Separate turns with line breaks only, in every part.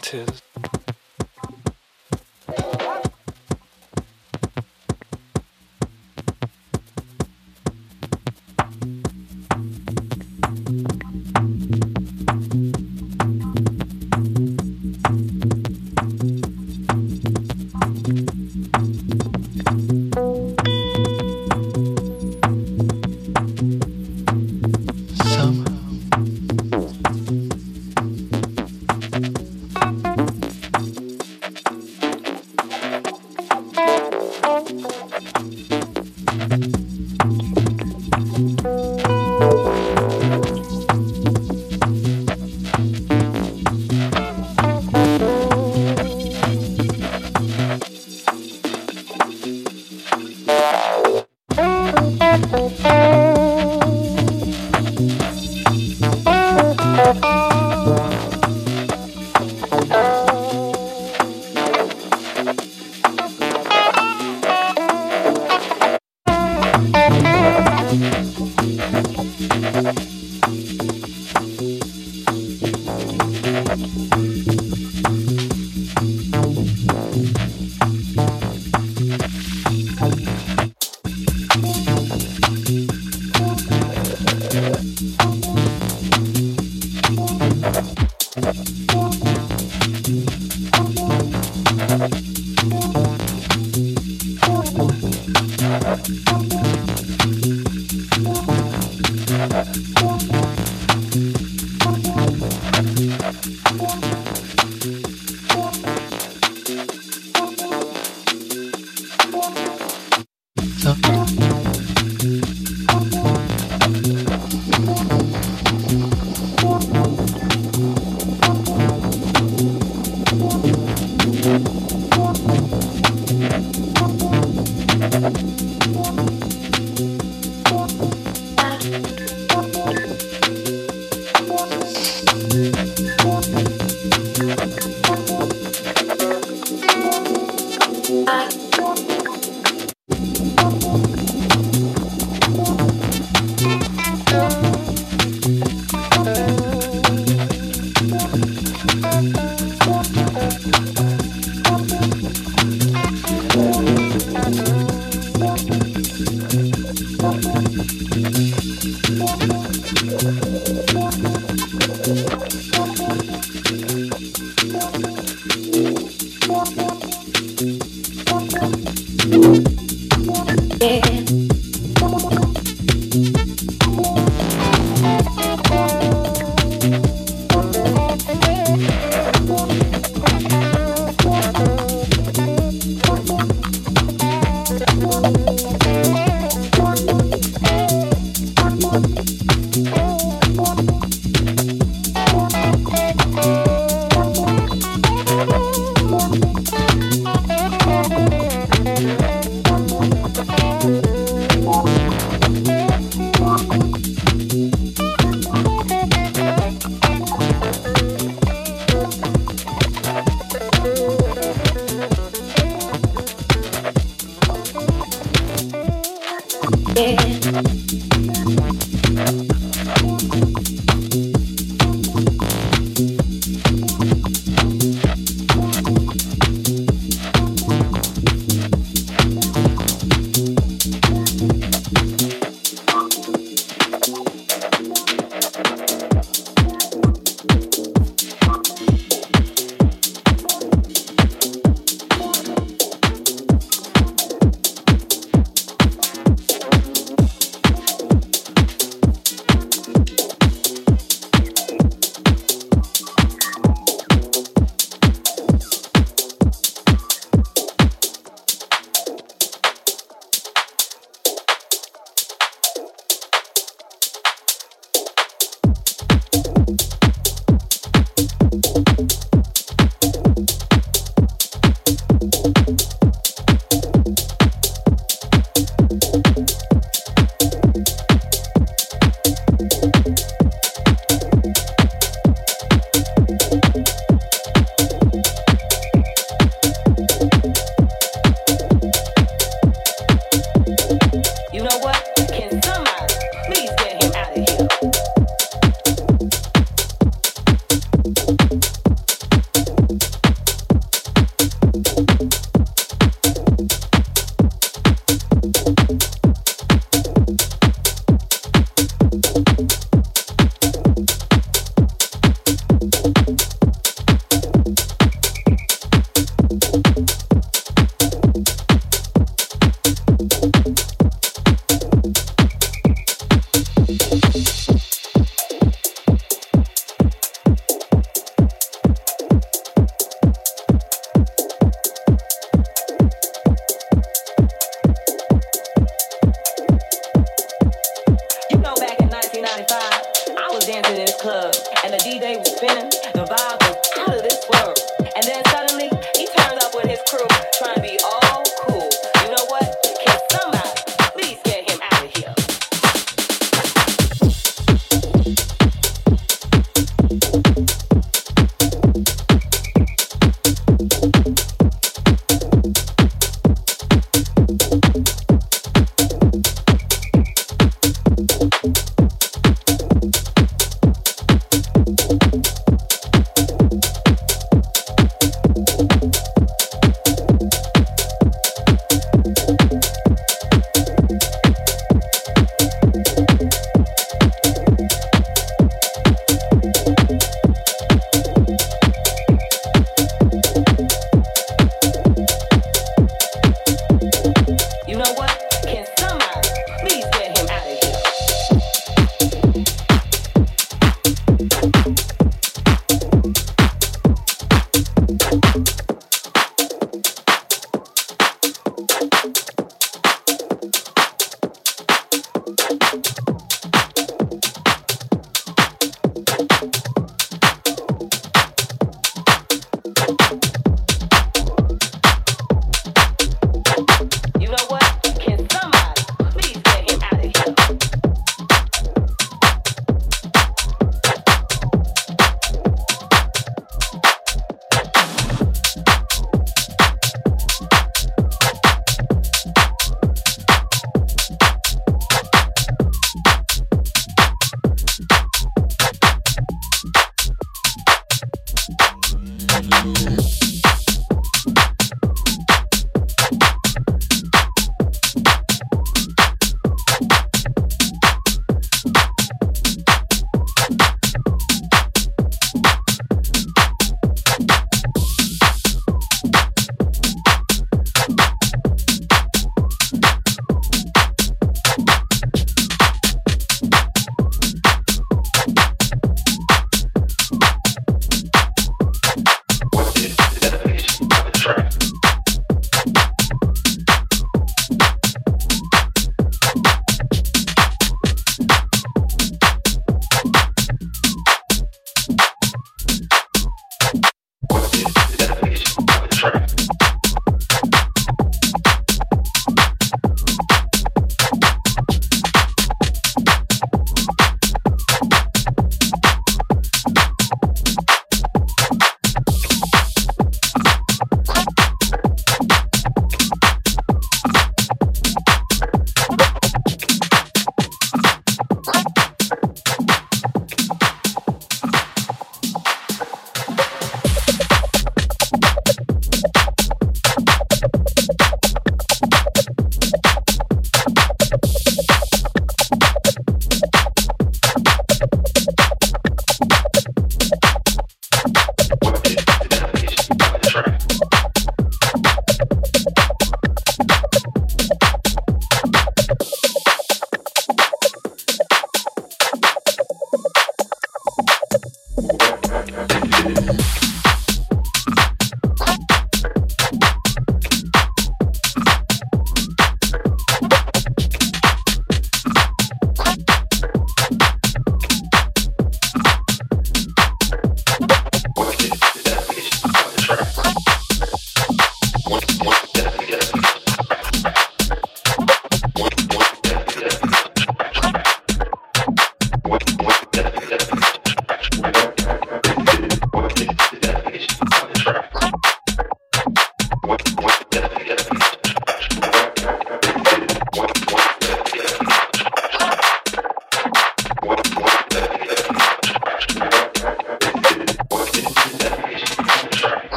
tis.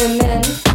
Women